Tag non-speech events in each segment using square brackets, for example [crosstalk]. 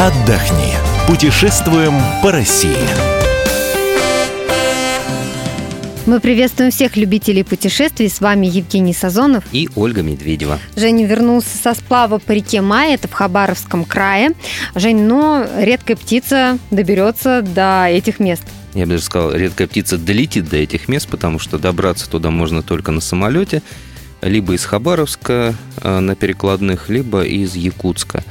отдохни. Путешествуем по России. Мы приветствуем всех любителей путешествий. С вами Евгений Сазонов. И Ольга Медведева. Женя вернулся со сплава по реке Май, это в Хабаровском крае. Жень, но редкая птица доберется до этих мест. Я бы даже сказал, редкая птица долетит до этих мест, потому что добраться туда можно только на самолете, либо из Хабаровска э, на перекладных, либо из Якутска.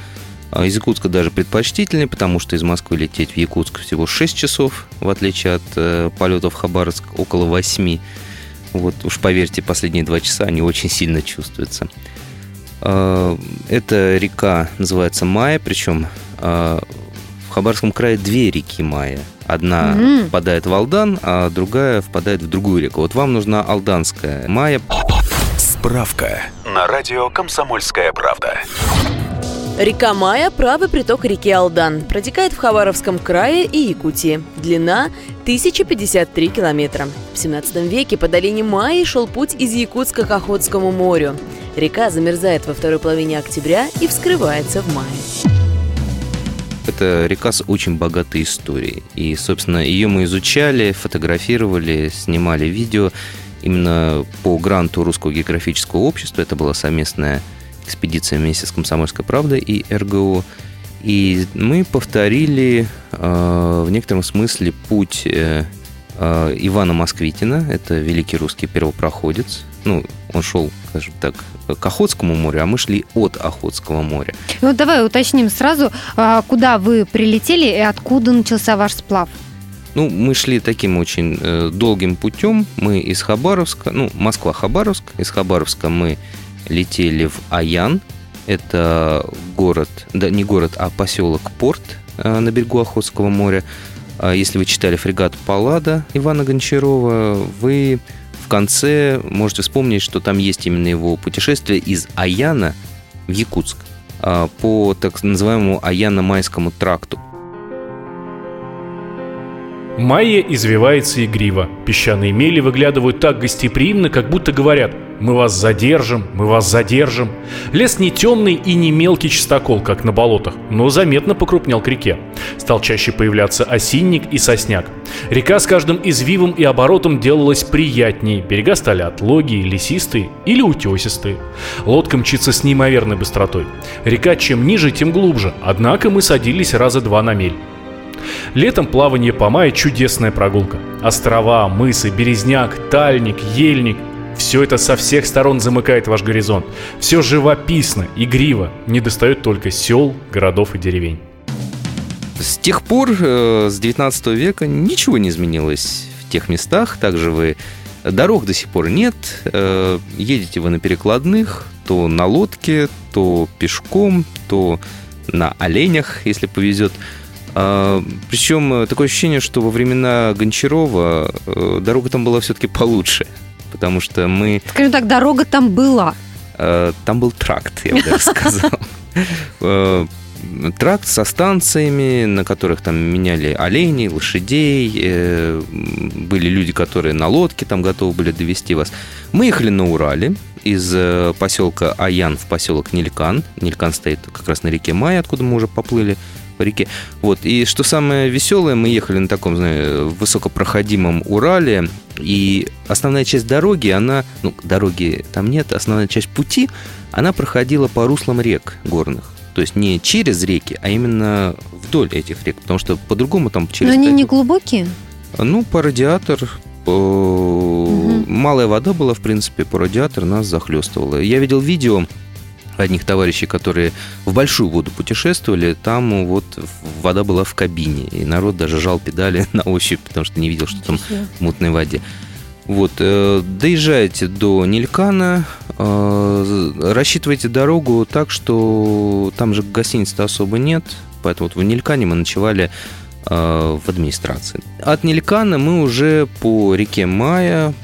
А из Якутска даже предпочтительнее, потому что из Москвы лететь в Якутск всего 6 часов, в отличие от э, полетов в Хабаровск около 8. Вот уж поверьте, последние два часа они очень сильно чувствуются. Э, эта река называется Майя, причем э, в Хабаровском крае две реки Майя. Одна mm-hmm. впадает в Алдан, а другая впадает в другую реку. Вот вам нужна Алданская Майя. Справка на радио «Комсомольская правда». Река Мая – правый приток реки Алдан. Протекает в Хабаровском крае и Якутии. Длина – 1053 километра. В 17 веке по долине Майи шел путь из Якутска к Охотскому морю. Река замерзает во второй половине октября и вскрывается в мае. Это река с очень богатой историей. И, собственно, ее мы изучали, фотографировали, снимали видео. Именно по гранту Русского географического общества это была совместная экспедиция вместе с «Комсомольской правдой» и РГО. И мы повторили э, в некотором смысле путь э, э, Ивана Москвитина. Это великий русский первопроходец. Ну, он шел, скажем так, к Охотскому морю, а мы шли от Охотского моря. Ну, давай уточним сразу, а, куда вы прилетели и откуда начался ваш сплав? Ну, мы шли таким очень э, долгим путем. Мы из Хабаровска, ну, Москва-Хабаровск. Из Хабаровска мы летели в Аян. Это город, да не город, а поселок Порт э, на берегу Охотского моря. А если вы читали фрегат Паллада Ивана Гончарова, вы в конце можете вспомнить, что там есть именно его путешествие из Аяна в Якутск а, по так называемому Аяно-Майскому тракту. Майя извивается игриво. Песчаные мели выглядывают так гостеприимно, как будто говорят «Мы вас задержим, мы вас задержим». Лес не темный и не мелкий чистокол, как на болотах, но заметно покрупнел к реке. Стал чаще появляться осинник и сосняк. Река с каждым извивом и оборотом делалась приятней. Берега стали отлогие, лесистые или утесистые. Лодка мчится с неимоверной быстротой. Река чем ниже, тем глубже, однако мы садились раза два на мель. Летом плавание по мае – чудесная прогулка. Острова, мысы, березняк, тальник, ельник – все это со всех сторон замыкает ваш горизонт. Все живописно, игриво, не достает только сел, городов и деревень. С тех пор, э, с 19 века, ничего не изменилось в тех местах. Также вы Дорог до сих пор нет. Э, едете вы на перекладных, то на лодке, то пешком, то на оленях, если повезет. А, Причем э, такое ощущение, что во времена Гончарова э, дорога там была все-таки получше. Потому что мы... Скажем так, дорога там была. Э, там был тракт, я бы даже сказал. [laughs] Тракт со станциями, на которых там меняли оленей, лошадей. Были люди, которые на лодке там готовы были довести вас. Мы ехали на Урале из поселка Аян в поселок Нилькан. Нилькан стоит как раз на реке Май, откуда мы уже поплыли по реке. Вот. И что самое веселое, мы ехали на таком, знаю, высокопроходимом Урале, и основная часть дороги, она, ну, дороги там нет, основная часть пути, она проходила по руслам рек горных. То есть не через реки, а именно вдоль этих рек, потому что по-другому там через... Но они не глубокие? Ну, по радиатор, по... Угу. малая вода была, в принципе, по радиатор нас захлестывала. Я видел видео, одних товарищей, которые в большую воду путешествовали, там вот вода была в кабине, и народ даже жал педали [laughs] на ощупь, потому что не видел, что там в мутной воде. Вот, э, доезжаете до Нилькана, э, рассчитывайте дорогу так, что там же гостиниц-то особо нет, поэтому вот в Нилькане мы ночевали э, в администрации. От Нилькана мы уже по реке Мая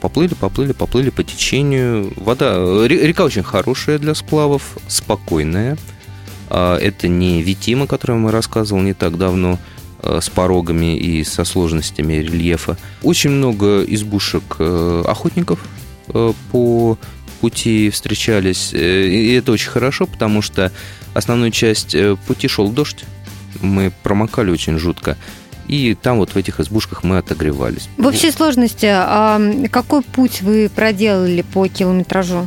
поплыли, поплыли, поплыли по течению. Вода, река очень хорошая для сплавов, спокойная. А, это не Витима, о котором мы рассказывал не так давно, а, с порогами и со сложностями рельефа. Очень много избушек э, охотников э, по пути встречались. Э, и это очень хорошо, потому что основную часть э, пути шел дождь. Мы промокали очень жутко. И там вот в этих избушках мы отогревались. В общей сложности, а какой путь вы проделали по километражу?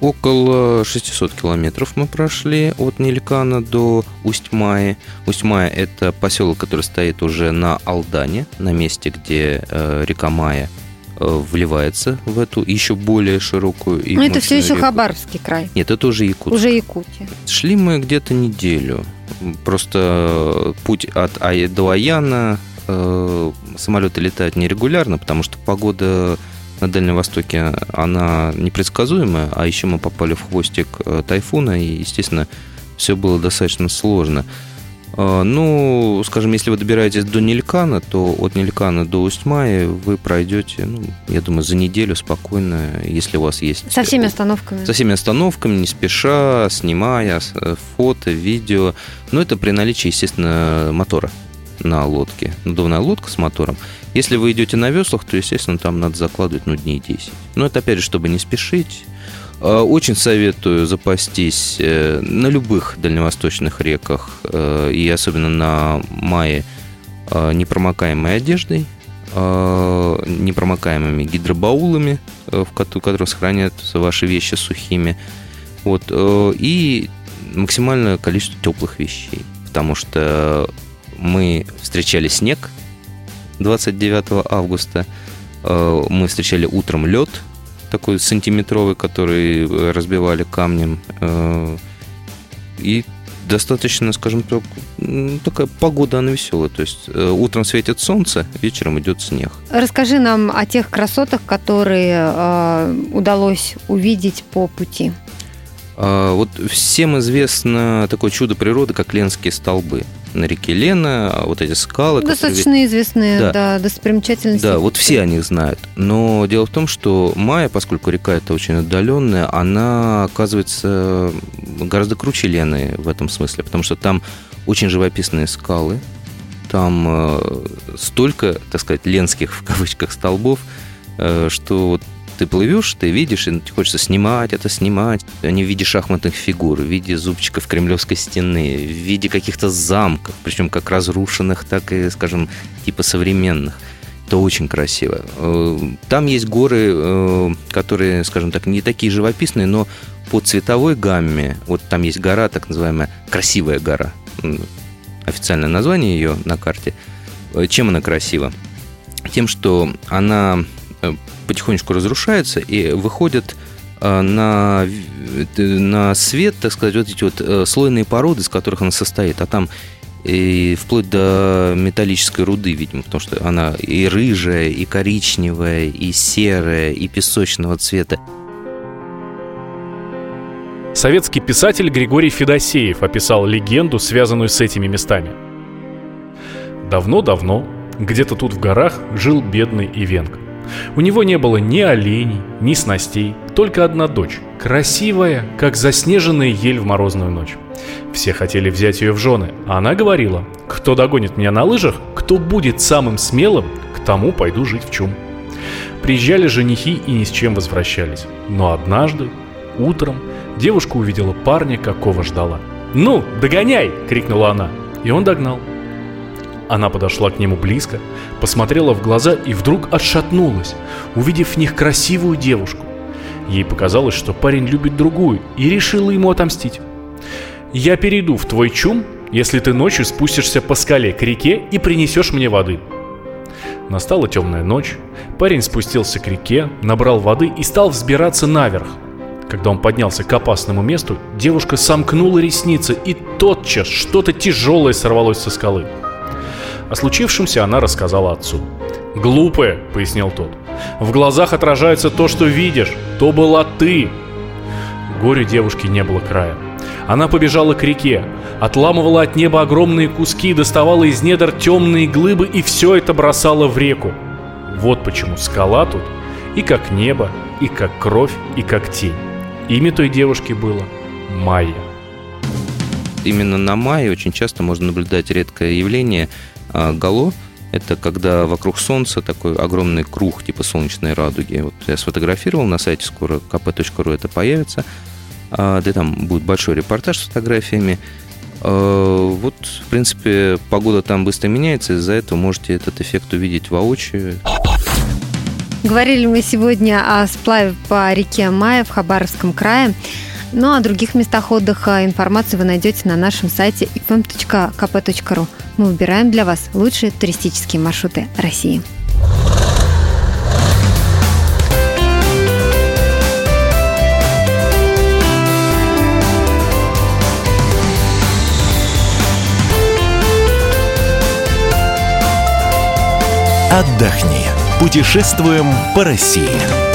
Около 600 километров мы прошли от Нелькана до Усть-Маи. Усть-Мая – это поселок, который стоит уже на Алдане, на месте, где э, река Мая э, вливается в эту еще более широкую и Ну, это все еще реку. Хабаровский край. Нет, это уже Якутск. Уже Якутия. Шли мы где-то неделю. Просто путь от Ай до Аяна э, самолеты летают нерегулярно, потому что погода на Дальнем Востоке, она непредсказуемая, а еще мы попали в хвостик э, тайфуна, и, естественно, все было достаточно сложно. Э, Ну, скажем, если вы добираетесь до Нилькана, то от Нилькана до Усть-Маи вы пройдете, ну, я думаю, за неделю спокойно, если у вас есть... Со всеми остановками. Со всеми остановками, не спеша, снимая э, фото, видео. Но это при наличии, естественно, мотора на лодке. Надувная лодка с мотором. Если вы идете на веслах, то, естественно, там надо закладывать, ну, дней 10. Но это, опять же, чтобы не спешить. Э, Очень советую запастись э, на любых дальневосточных реках э, и особенно на мае непромокаемой одеждой, непромокаемыми гидробаулами, в кото- которые сохраняют ваши вещи сухими. Вот, и максимальное количество теплых вещей. Потому что мы встречали снег 29 августа, мы встречали утром лед, такой сантиметровый, который э, разбивали камнем. э, И достаточно, скажем так, такая погода, она веселая. То есть э, утром светит солнце, вечером идет снег. Расскажи нам о тех красотах, которые э, удалось увидеть по пути. А, Вот всем известно такое чудо природы, как Ленские столбы. На реке Лена, а вот эти скалы. которые Достаточно известные Да. да. достопримечательности. Да, вот все о них знают. Но дело в том, что Майя, поскольку река это очень отдаленная, она оказывается гораздо круче Лены в этом смысле, потому что там очень живописные скалы, там э, столько, так сказать, ленских в кавычках столбов, э, что вот ты плывешь, ты видишь, и хочется снимать это, снимать. Они в виде шахматных фигур, в виде зубчиков Кремлевской стены, в виде каких-то замков, причем как разрушенных, так и, скажем, типа современных. Это очень красиво. Э, Там есть горы, э, которые, скажем так, не такие живописные, но по цветовой гамме, вот там есть гора, так называемая красивая гора, официальное название ее на карте. Э, Чем она красива? Тем, что она потихонечку разрушается и выходит э, на, э, на свет, так сказать, вот эти вот э, слойные породы, из которых она состоит. А там и вплоть до металлической руды, видимо, потому что она и рыжая, и коричневая, и серая, и песочного цвета. Советский писатель Григорий Федосеев описал легенду, связанную с этими местами. Давно-давно, где-то тут в горах, жил бедный Ивенко. У него не было ни оленей, ни снастей, только одна дочь, красивая, как заснеженная ель в морозную ночь. Все хотели взять ее в жены, а она говорила, кто догонит меня на лыжах, кто будет самым смелым, к тому пойду жить в чум. Приезжали женихи и ни с чем возвращались. Но однажды, утром, девушка увидела парня, какого ждала. «Ну, догоняй!» — крикнула она. И он догнал. Она подошла к нему близко, посмотрела в глаза и вдруг отшатнулась, увидев в них красивую девушку. Ей показалось, что парень любит другую, и решила ему отомстить. «Я перейду в твой чум, если ты ночью спустишься по скале к реке и принесешь мне воды». Настала темная ночь, парень спустился к реке, набрал воды и стал взбираться наверх. Когда он поднялся к опасному месту, девушка сомкнула ресницы, и тотчас что-то тяжелое сорвалось со скалы. О случившемся она рассказала отцу. «Глупая», — пояснил тот. «В глазах отражается то, что видишь. То была ты». Горю девушки не было края. Она побежала к реке, отламывала от неба огромные куски, доставала из недр темные глыбы и все это бросала в реку. Вот почему скала тут и как небо, и как кровь, и как тень. Имя той девушки было Майя. Именно на мае очень часто можно наблюдать редкое явление гало. Это когда вокруг Солнца такой огромный круг типа солнечной радуги. Вот я сфотографировал на сайте, скоро kp.ru это появится. А, да там будет большой репортаж с фотографиями. А, вот, в принципе, погода там быстро меняется, из-за этого можете этот эффект увидеть воочию. Говорили мы сегодня о сплаве по реке Мая в Хабаровском крае. Ну а о других местах отдыха информацию вы найдете на нашем сайте ifm.kp.ru. Мы выбираем для вас лучшие туристические маршруты России. Отдохни. Путешествуем по России.